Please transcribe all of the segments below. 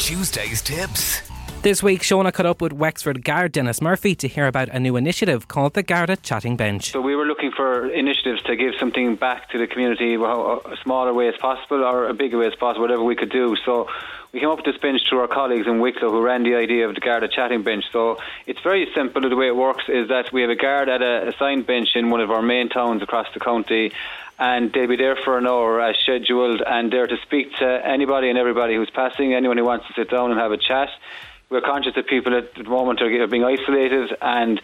Tuesday's tips. This week, Shonagh caught up with Wexford Guard Denis Murphy to hear about a new initiative called the Garda Chatting Bench. So we were looking for initiatives to give something back to the community, well, a smaller way as possible or a bigger way as possible, whatever we could do. So we came up with this bench through our colleagues in Wicklow who ran the idea of the Garda Chatting Bench. So it's very simple. The way it works is that we have a guard at a assigned bench in one of our main towns across the county and they'll be there for an hour as scheduled and there to speak to anybody and everybody who's passing, anyone who wants to sit down and have a chat we're conscious that people at the moment are being isolated and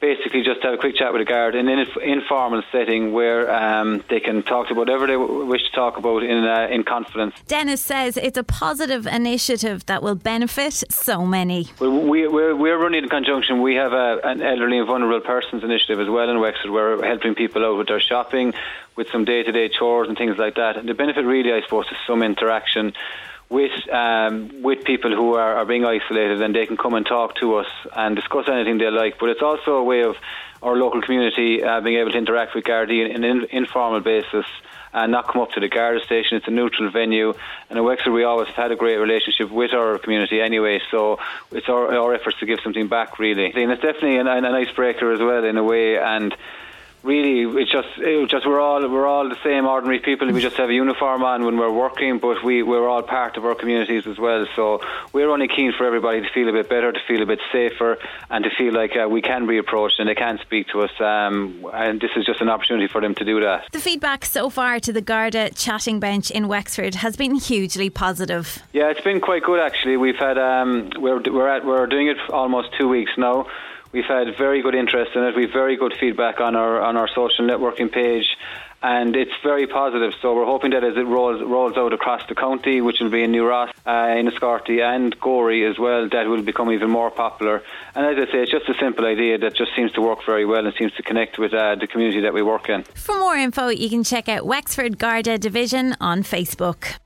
basically just have a quick chat with a guard in an informal setting where um, they can talk to whatever they wish to talk about in uh, in confidence. Denis says it's a positive initiative that will benefit so many. Well, we, we're, we're running in conjunction. We have a, an elderly and vulnerable persons initiative as well in Wexford. Where we're helping people out with their shopping, with some day to day chores and things like that. And the benefit really, I suppose, is some interaction with um, with people who are, are being isolated, and they can come and talk to us and discuss anything they like. But it's also a way of our local community uh, being able to interact with Gardaí in an informal basis and not come up to the Garda station. It's a neutral venue, and in Wexford we always had a great relationship with our community anyway. So it's our, our efforts to give something back, really. And it's definitely an, an icebreaker as well in a way, and really it's just it just we're all we're all the same ordinary people. We just have a uniform on when we're working but we we're all part of our communities as well. So we're only keen for everybody to feel a bit better to feel a bit safer and to feel like uh, we can be approached and they can speak to us um, and this is just an opportunity for them to do that. The feedback so far to the Garda chatting bench in Wexford has been hugely positive. Yeah it's been quite good actually. We've had um, we're we're at we're doing it almost two weeks now We've had very good interest in it. We've very good feedback on our on our social networking page, and it's very positive. So we're hoping that as it rolls rolls out across the county, which will be in New Ross, uh, Enniscorthy, and Gorey as well, that will become even more popular. And as I say, it's just a simple idea that just seems to work very well and seems to connect with uh, the community that we work in. For more info, you can check out Wexford Garda Division on Facebook.